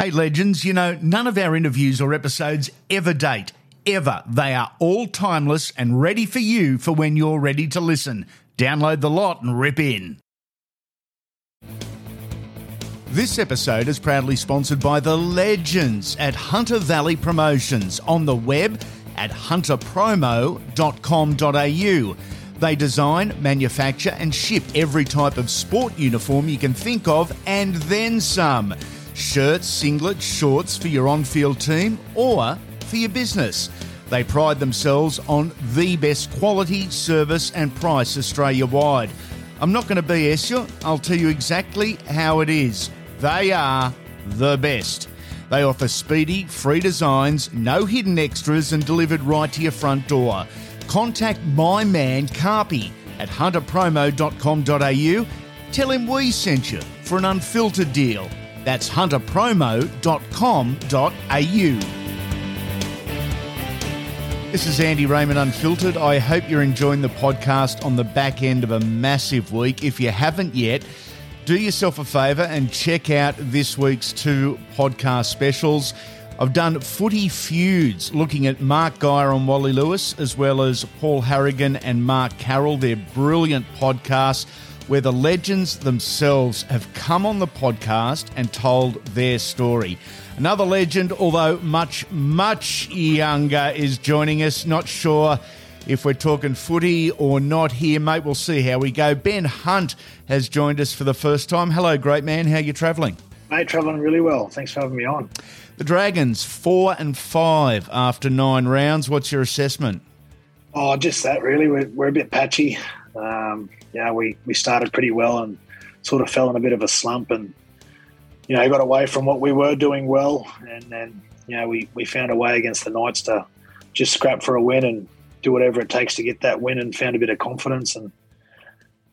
Hey, legends, you know, none of our interviews or episodes ever date. Ever. They are all timeless and ready for you for when you're ready to listen. Download the lot and rip in. This episode is proudly sponsored by the legends at Hunter Valley Promotions on the web at hunterpromo.com.au. They design, manufacture, and ship every type of sport uniform you can think of and then some shirts, singlets, shorts for your on field team or for your business. They pride themselves on the best quality, service, and price Australia wide. I'm not going to BS you, I'll tell you exactly how it is. They are the best. They offer speedy, free designs, no hidden extras, and delivered right to your front door. Contact my man Carpy at hunterpromo.com.au. Tell him we sent you for an unfiltered deal. That's hunterpromo.com.au. This is Andy Raymond Unfiltered. I hope you're enjoying the podcast on the back end of a massive week. If you haven't yet, do yourself a favour and check out this week's two podcast specials. I've done footy feuds looking at Mark Geyer and Wally Lewis, as well as Paul Harragon and Mark Carroll. They're brilliant podcasts where the legends themselves have come on the podcast and told their story. Another legend, although much, much younger, is joining us. Not sure if we're talking footy or not here, mate. We'll see how we go. Ben Hunt has joined us for the first time. Hello, great man. How are you travelling? Mate, travelling really well. Thanks for having me on. The Dragons, four and five after nine rounds. What's your assessment? Oh, just that really. We're, we're a bit patchy. Um, you know, we, we started pretty well and sort of fell in a bit of a slump and, you know, got away from what we were doing well. And then, you know, we, we found a way against the Knights to just scrap for a win and do whatever it takes to get that win and found a bit of confidence. And,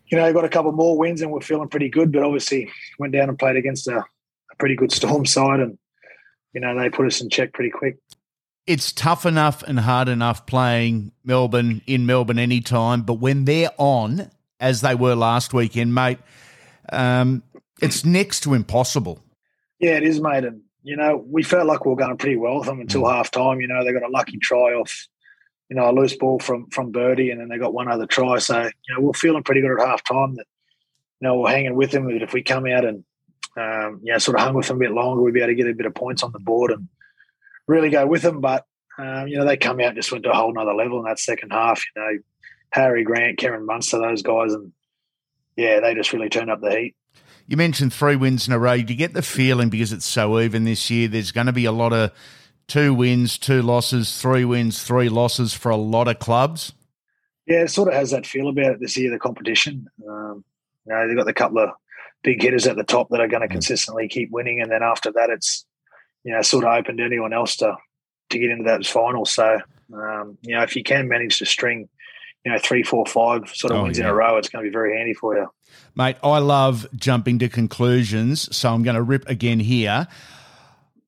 you know, got a couple more wins and we're feeling pretty good, but obviously went down and played against a, a pretty good Storm side and, you know, they put us in check pretty quick it's tough enough and hard enough playing Melbourne in Melbourne anytime, but when they're on, as they were last weekend, mate, um, it's next to impossible. Yeah, it is, mate. And, you know, we felt like we were going pretty well with them until mm. half time. You know, they got a lucky try off, you know, a loose ball from from Birdie, and then they got one other try. So, you know, we're feeling pretty good at half time that, you know, we're hanging with them. But if we come out and, um, you know, sort of hung with them a bit longer, we'd be able to get a bit of points on the board and really go with them. But, um, you know, they come out and just went to a whole nother level in that second half. You know, Harry Grant, Cameron Munster, those guys, and yeah, they just really turned up the heat. You mentioned three wins in a row. Do you get the feeling because it's so even this year? There's going to be a lot of two wins, two losses, three wins, three losses for a lot of clubs. Yeah, it sort of has that feel about it this year. The competition, um, you know, they've got the couple of big hitters at the top that are going to mm. consistently keep winning, and then after that, it's you know sort of open to anyone else to to get into that final. So um, you know, if you can manage to string you know, three, four, five sort of oh, wins yeah. in a row, it's going to be very handy for you. Mate, I love jumping to conclusions, so I'm going to rip again here.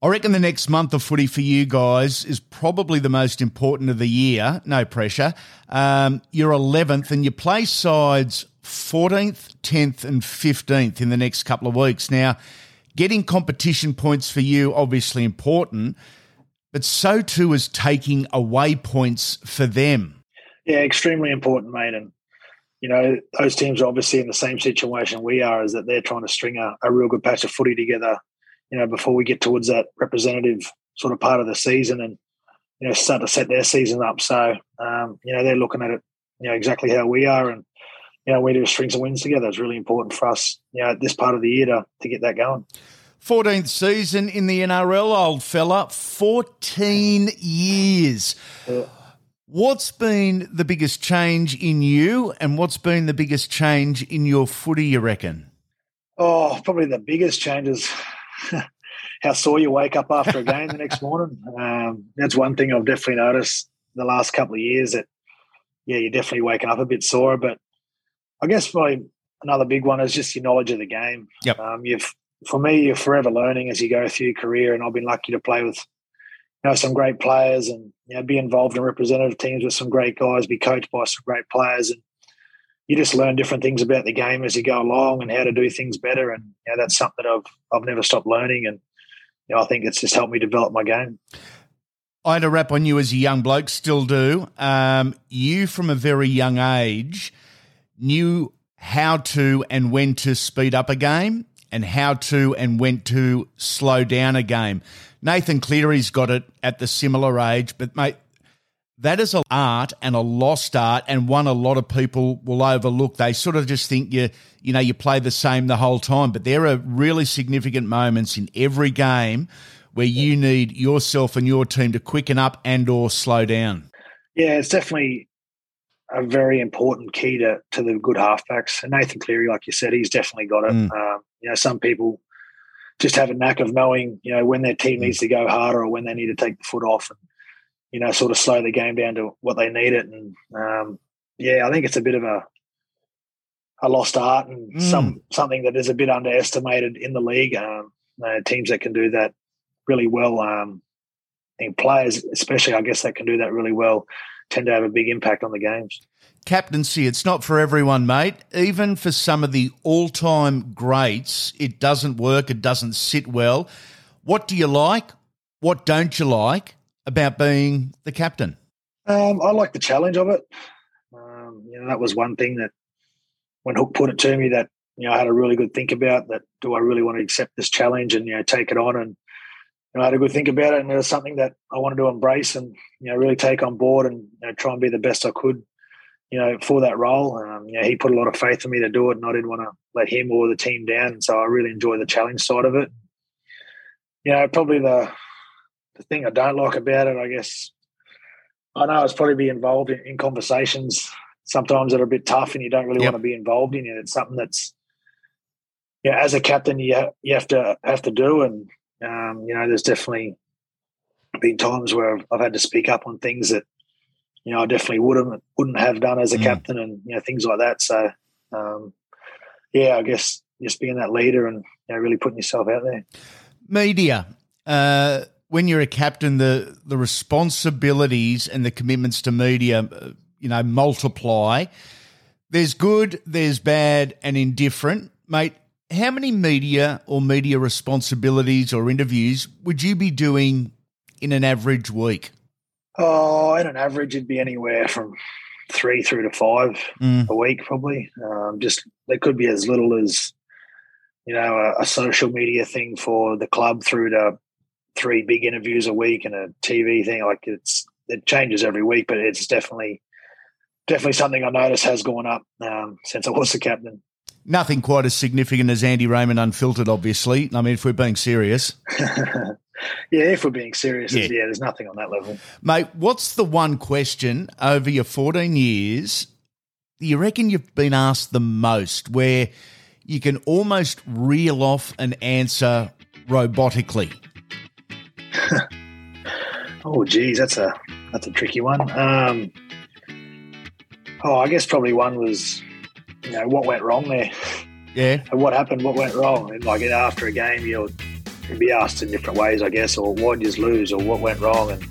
I reckon the next month of footy for you guys is probably the most important of the year. No pressure. Um, you're 11th and you play sides 14th, 10th, and 15th in the next couple of weeks. Now, getting competition points for you obviously important, but so too is taking away points for them. Yeah, extremely important, mate. And you know, those teams are obviously in the same situation we are, is that they're trying to string a, a real good patch of footy together, you know, before we get towards that representative sort of part of the season and, you know, start to set their season up. So, um, you know, they're looking at it, you know, exactly how we are. And, you know, we do strings some wins together. It's really important for us, you know, at this part of the year to, to get that going. 14th season in the NRL, old fella, 14 years. Yeah. What's been the biggest change in you, and what's been the biggest change in your footy? You reckon? Oh, probably the biggest change is how sore you wake up after a game the next morning. Um, that's one thing I've definitely noticed the last couple of years. That yeah, you're definitely waking up a bit sore. But I guess my another big one is just your knowledge of the game. Yep. Um, you've for me, you're forever learning as you go through your career, and I've been lucky to play with you know some great players and you know be involved in representative teams with some great guys, be coached by some great players, and you just learn different things about the game as you go along and how to do things better. And you know, that's something that I've I've never stopped learning. And you know, I think it's just helped me develop my game. I had a rap on you as a young bloke, still do. Um, you, from a very young age, knew how to and when to speed up a game and how to and when to slow down a game. Nathan Cleary's got it at the similar age, but mate, that is an art and a lost art and one a lot of people will overlook. They sort of just think you you know you play the same the whole time, but there are really significant moments in every game where you need yourself and your team to quicken up and or slow down? Yeah, it's definitely a very important key to, to the good halfbacks. And Nathan Cleary, like you said, he's definitely got it. Mm. Um, you know, some people just have a knack of knowing, you know, when their team mm. needs to go harder or when they need to take the foot off and, you know, sort of slow the game down to what they need it. And um, yeah, I think it's a bit of a a lost art and mm. some something that is a bit underestimated in the league. Um, uh, teams that can do that really well. Um, and players, especially, I guess, that can do that really well, tend to have a big impact on the games. Captaincy, it's not for everyone, mate. Even for some of the all time greats, it doesn't work, it doesn't sit well. What do you like? What don't you like about being the captain? Um, I like the challenge of it. Um, you know, that was one thing that when Hook put it to me that you know I had a really good think about. That do I really want to accept this challenge and you know take it on and know, I had a good think about it, and it was something that I wanted to embrace and you know really take on board and you know, try and be the best I could, you know, for that role. Um, you know, he put a lot of faith in me to do it, and I didn't want to let him or the team down. And so I really enjoy the challenge side of it. You know, probably the the thing I don't like about it, I guess, I know it's probably be involved in, in conversations sometimes that are a bit tough, and you don't really yep. want to be involved in it. It's something that's yeah, as a captain, you you have to have to do, and um, you know, there's definitely been times where I've, I've, had to speak up on things that you know I definitely wouldn't wouldn't have done as a mm. captain, and you know things like that. So, um, yeah, I guess just being that leader and you know, really putting yourself out there. Media. Uh, when you're a captain, the the responsibilities and the commitments to media, uh, you know, multiply. There's good, there's bad, and indifferent, mate how many media or media responsibilities or interviews would you be doing in an average week? Oh, in an average, it'd be anywhere from three through to five mm. a week, probably. Um, just there could be as little as you know a, a, social media thing for the club through to three big interviews a week and a TV thing. Like it's it changes every week, but it's definitely definitely something I notice has gone up um, since I was the captain. Nothing quite as significant as Andy Raymond Unfiltered, obviously. I mean, if we're being serious. yeah, if we're being serious, yeah. yeah, there's nothing on that level. Mate, what's the one question over your 14 years you reckon you've been asked the most where you can almost reel off an answer robotically? oh, geez, that's a that's a tricky one. Um, oh, I guess probably one was you know what went wrong there. Yeah. And what happened? What went wrong? And like after a game, you'll be asked in different ways, I guess, or why did you lose, or what went wrong, and.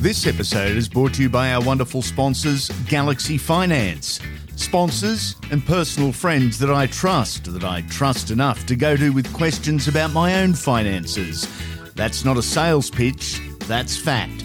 This episode is brought to you by our wonderful sponsors, Galaxy Finance. Sponsors and personal friends that I trust, that I trust enough to go to with questions about my own finances. That's not a sales pitch, that's fact.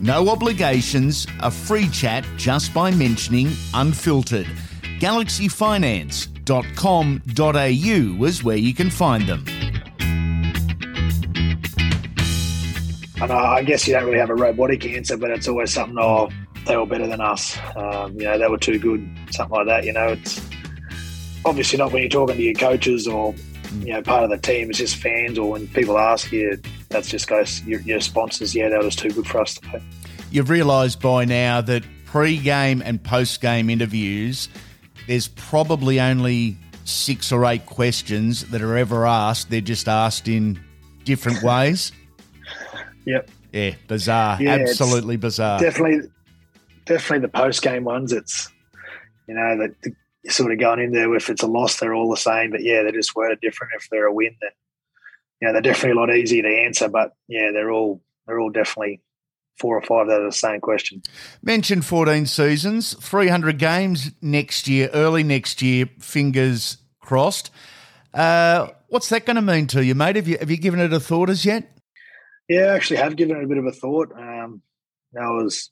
no obligations, a free chat just by mentioning Unfiltered. GalaxyFinance.com.au is where you can find them. And I guess you don't really have a robotic answer, but it's always something, oh, they were better than us. Um, you know, they were too good, something like that. You know, it's obviously not when you're talking to your coaches or, you know, part of the team, it's just fans or when people ask you, that's just goes your, your sponsors. Yeah, that was too good for us to pay. You've realised by now that pre-game and post-game interviews, there's probably only six or eight questions that are ever asked. They're just asked in different ways. Yep. Yeah, bizarre. Yeah, Absolutely bizarre. Definitely, definitely the post game ones. It's you know that sort of going in there. If it's a loss, they're all the same. But yeah, they're just worded different. If they're a win, then yeah, they're definitely a lot easier to answer. But yeah, they're all they're all definitely four or five that are the same question. Mentioned 14 seasons, 300 games next year, early next year, fingers crossed. Uh, what's that going to mean to you, mate? Have you, have you given it a thought as yet? Yeah, I actually have given it a bit of a thought. Um, I was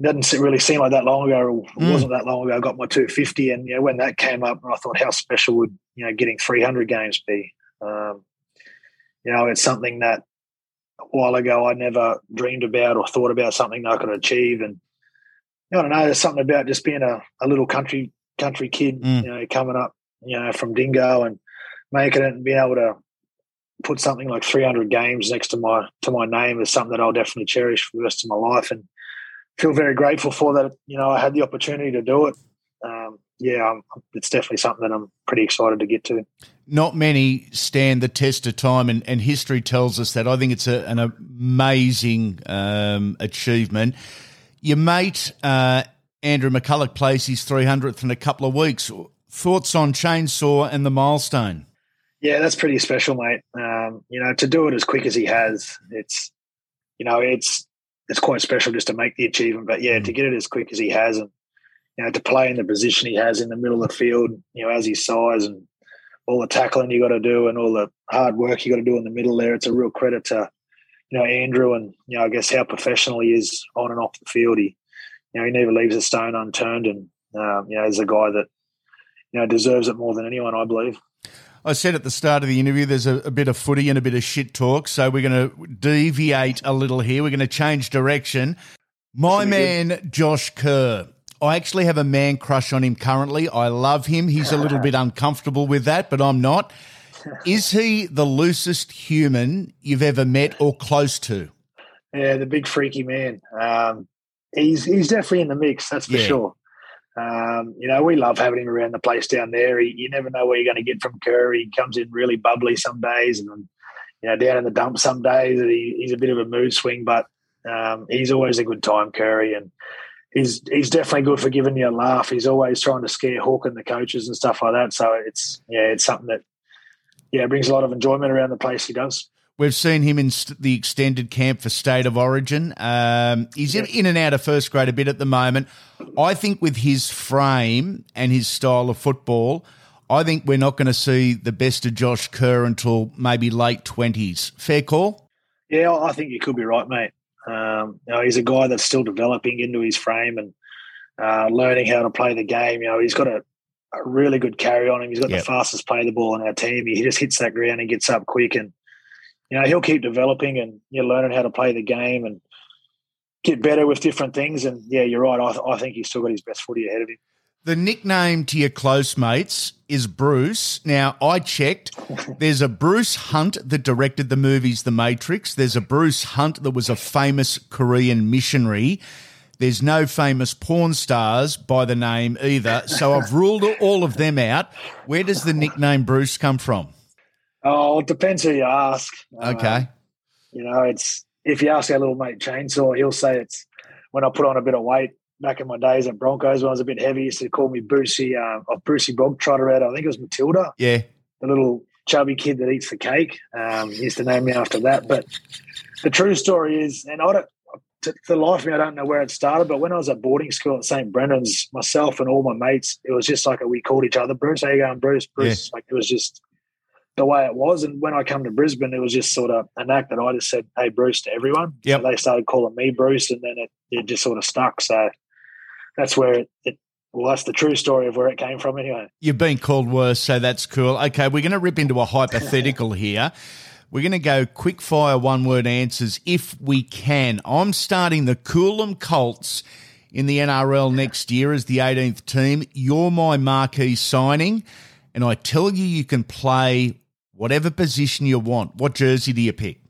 doesn't really seem like that long ago. It mm. wasn't that long ago. I got my 250, and you know, when that came up, I thought, how special would you know getting 300 games be? Um, you know, it's something that a while ago I never dreamed about or thought about something I could achieve. And I don't know, there's something about just being a, a little country country kid, mm. you know, coming up, you know, from Dingo and making it and being able to put something like 300 games next to my to my name is something that I'll definitely cherish for the rest of my life and feel very grateful for that. You know, I had the opportunity to do it. Yeah, I'm, it's definitely something that I'm pretty excited to get to. Not many stand the test of time, and, and history tells us that. I think it's a, an amazing um, achievement. Your mate, uh, Andrew McCullough, plays his 300th in a couple of weeks. Thoughts on Chainsaw and the milestone? Yeah, that's pretty special, mate. Um, you know, to do it as quick as he has, it's, you know, it's it's quite special just to make the achievement. But yeah, mm. to get it as quick as he has, and you know, to play in the position he has in the middle of the field, you know, as his size and all the tackling you got to do and all the hard work you got to do in the middle there, it's a real credit to, you know, Andrew and, you know, I guess how professional he is on and off the field. He, you know, he never leaves a stone unturned and, um, you know, he's a guy that, you know, deserves it more than anyone, I believe. I said at the start of the interview, there's a, a, bit of footy and a bit of shit talk. So we're going to deviate a little here. We're going to change direction. My man, good. Josh Kerr. I actually have a man crush on him currently. I love him. He's a little bit uncomfortable with that, but I'm not. Is he the loosest human you've ever met or close to? Yeah, the big freaky man. Um, he's he's definitely in the mix. That's for yeah. sure. Um, you know, we love having him around the place down there. He, you never know where you're going to get from Kerr. He comes in really bubbly some days, and you know, down in the dump some days. He, he's a bit of a mood swing, but um, he's always a good time, Curry, and he's he's definitely good for giving you a laugh. He's always trying to scare Hook and the coaches and stuff like that. So it's yeah, it's something that yeah brings a lot of enjoyment around the place. He does. We've seen him in the extended camp for State of Origin. Um, he's in, in and out of first grade a bit at the moment. I think with his frame and his style of football, I think we're not going to see the best of Josh Kerr until maybe late twenties. Fair call. Yeah, I think you could be right, mate. Um, you know, he's a guy that's still developing into his frame and uh, learning how to play the game. You know, he's got a, a really good carry on him. He's got yep. the fastest play the ball on our team. He just hits that ground and gets up quick, and you know he'll keep developing and you know, learning how to play the game and get better with different things. And yeah, you're right. I, I think he's still got his best footy ahead of him. The nickname to your close mates is Bruce. Now, I checked. There's a Bruce Hunt that directed the movies The Matrix. There's a Bruce Hunt that was a famous Korean missionary. There's no famous porn stars by the name either. So I've ruled all of them out. Where does the nickname Bruce come from? Oh, it depends who you ask. Okay. Um, you know, it's if you ask our little mate Chainsaw, he'll say it's when I put on a bit of weight back in my days at Broncos when I was a bit heavy, used to call me Brucey, uh, of Brucey Bog Trotter out. I think it was Matilda. Yeah. The little chubby kid that eats the cake. Um, used to name me after that. But the true story is, and I don't, to, the life of me, I don't know where it started, but when I was at boarding school at St. Brendan's, myself and all my mates, it was just like a, we called each other Bruce. How you going, Bruce? Bruce. Yeah. Like it was just the way it was. And when I come to Brisbane, it was just sort of an act that I just said, "Hey, Bruce" to everyone. Yeah. So they started calling me Bruce, and then it, it just sort of stuck. So that's where it, it well, that's the true story of where it came from, anyway. You've been called worse, so that's cool. Okay, we're going to rip into a hypothetical here. We're going to go quick fire one word answers if we can. I'm starting the Coolum Colts in the NRL next year as the 18th team. You're my marquee signing, and I tell you, you can play whatever position you want. What jersey do you pick?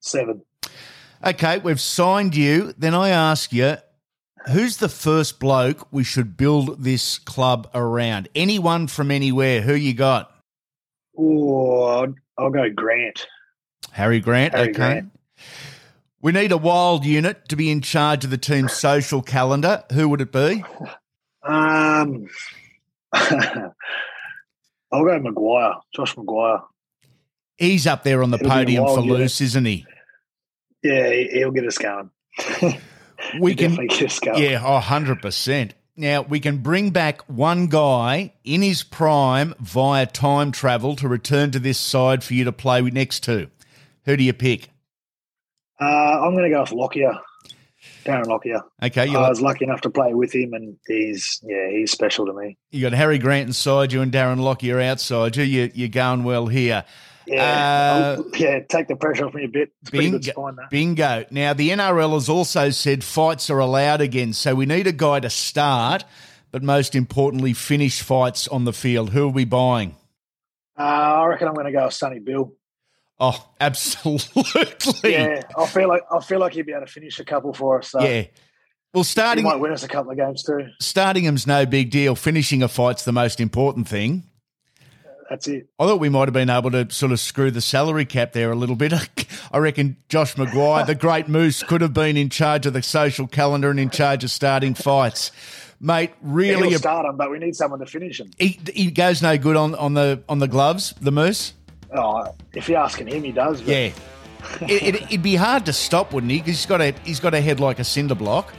Seven. Okay, we've signed you. Then I ask you, who's the first bloke we should build this club around? Anyone from anywhere? Who you got? Oh, I'll, I'll, go Grant. Harry Grant. Harry okay. Grant. We need a wild unit to be in charge of the team's social calendar. Who would it be? Um, I'll go McGuire, Josh McGuire. He's up there on the It'll podium for unit. loose, isn't he? Yeah, he'll get us going. We can, definitely get us going. yeah, oh, 100%. Now, we can bring back one guy in his prime via time travel to return to this side for you to play with next to. Who do you pick? Uh, I'm going to go with Lockyer, Darren Lockyer. Okay, I was lucky enough to play with him, and he's yeah, he's special to me. you got Harry Grant inside you and Darren Lockyer outside you. you you're going well here. Yeah, Uh, yeah, take the pressure off me a bit. It's pretty good Bingo. spine. Bingo. Now, the NRL has also said fights are allowed again, so we need a guy to start, but most importantly, finish fights on the field. Who are we buying? Uh, I reckon I'm going to go with Sonny Bill. Oh, absolutely. Yeah, I feel like I feel like he'd be able to finish a couple for us. So Yeah. Well, he starting might win us a couple of games too. Starting him's no big deal. Finishing a fight's the most important thing. That's it. I thought we might have been able to sort of screw the salary cap there a little bit. I reckon Josh McGuire, the great moose, could have been in charge of the social calendar and in charge of starting fights. Mate, really, He'll start him, but we need someone to finish him. he, he goes no good on, on the on the gloves, the moose. Oh, if you're asking him, he does. But Yeah, it, it, it'd be hard to stop, wouldn't he? Because he's got a he's got a head like a cinder block.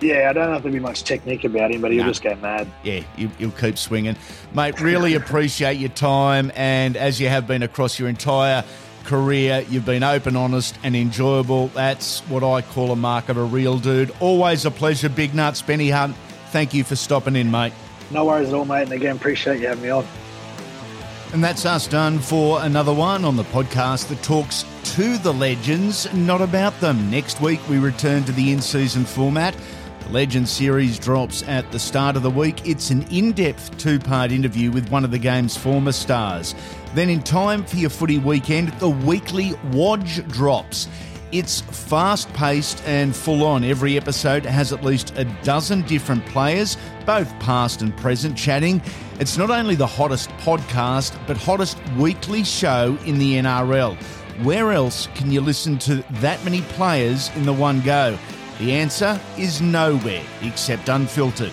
Yeah, I don't have to be much technique about him, but he'll No. just go mad. Yeah, you, you'll keep swinging, mate. Really appreciate your time, and as you have been across your entire career, you've been open, honest, and enjoyable. That's what I call a mark of a real dude. Always a pleasure, Big Nuts, Benny Hunt. Thank you for stopping in, mate. No worries at all, mate. And again, appreciate you having me on. And that's us done for another one on the podcast that talks to the legends, not about them. Next week, we return to the in season format. The Legends series drops at the start of the week. It's an in depth two part interview with one of the game's former stars. Then, in time for your footy weekend, the weekly Wodge drops. It's fast paced and full on. Every episode has at least a dozen different players, both past and present, chatting. It's not only the hottest podcast, but hottest weekly show in the NRL. Where else can you listen to that many players in the one go? The answer is nowhere except Unfiltered.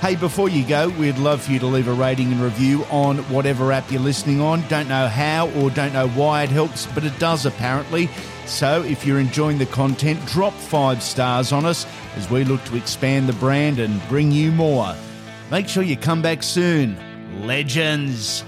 Hey, before you go, we'd love for you to leave a rating and review on whatever app you're listening on. Don't know how or don't know why it helps, but it does apparently. So if you're enjoying the content, drop five stars on us as we look to expand the brand and bring you more. Make sure you come back soon. Legends.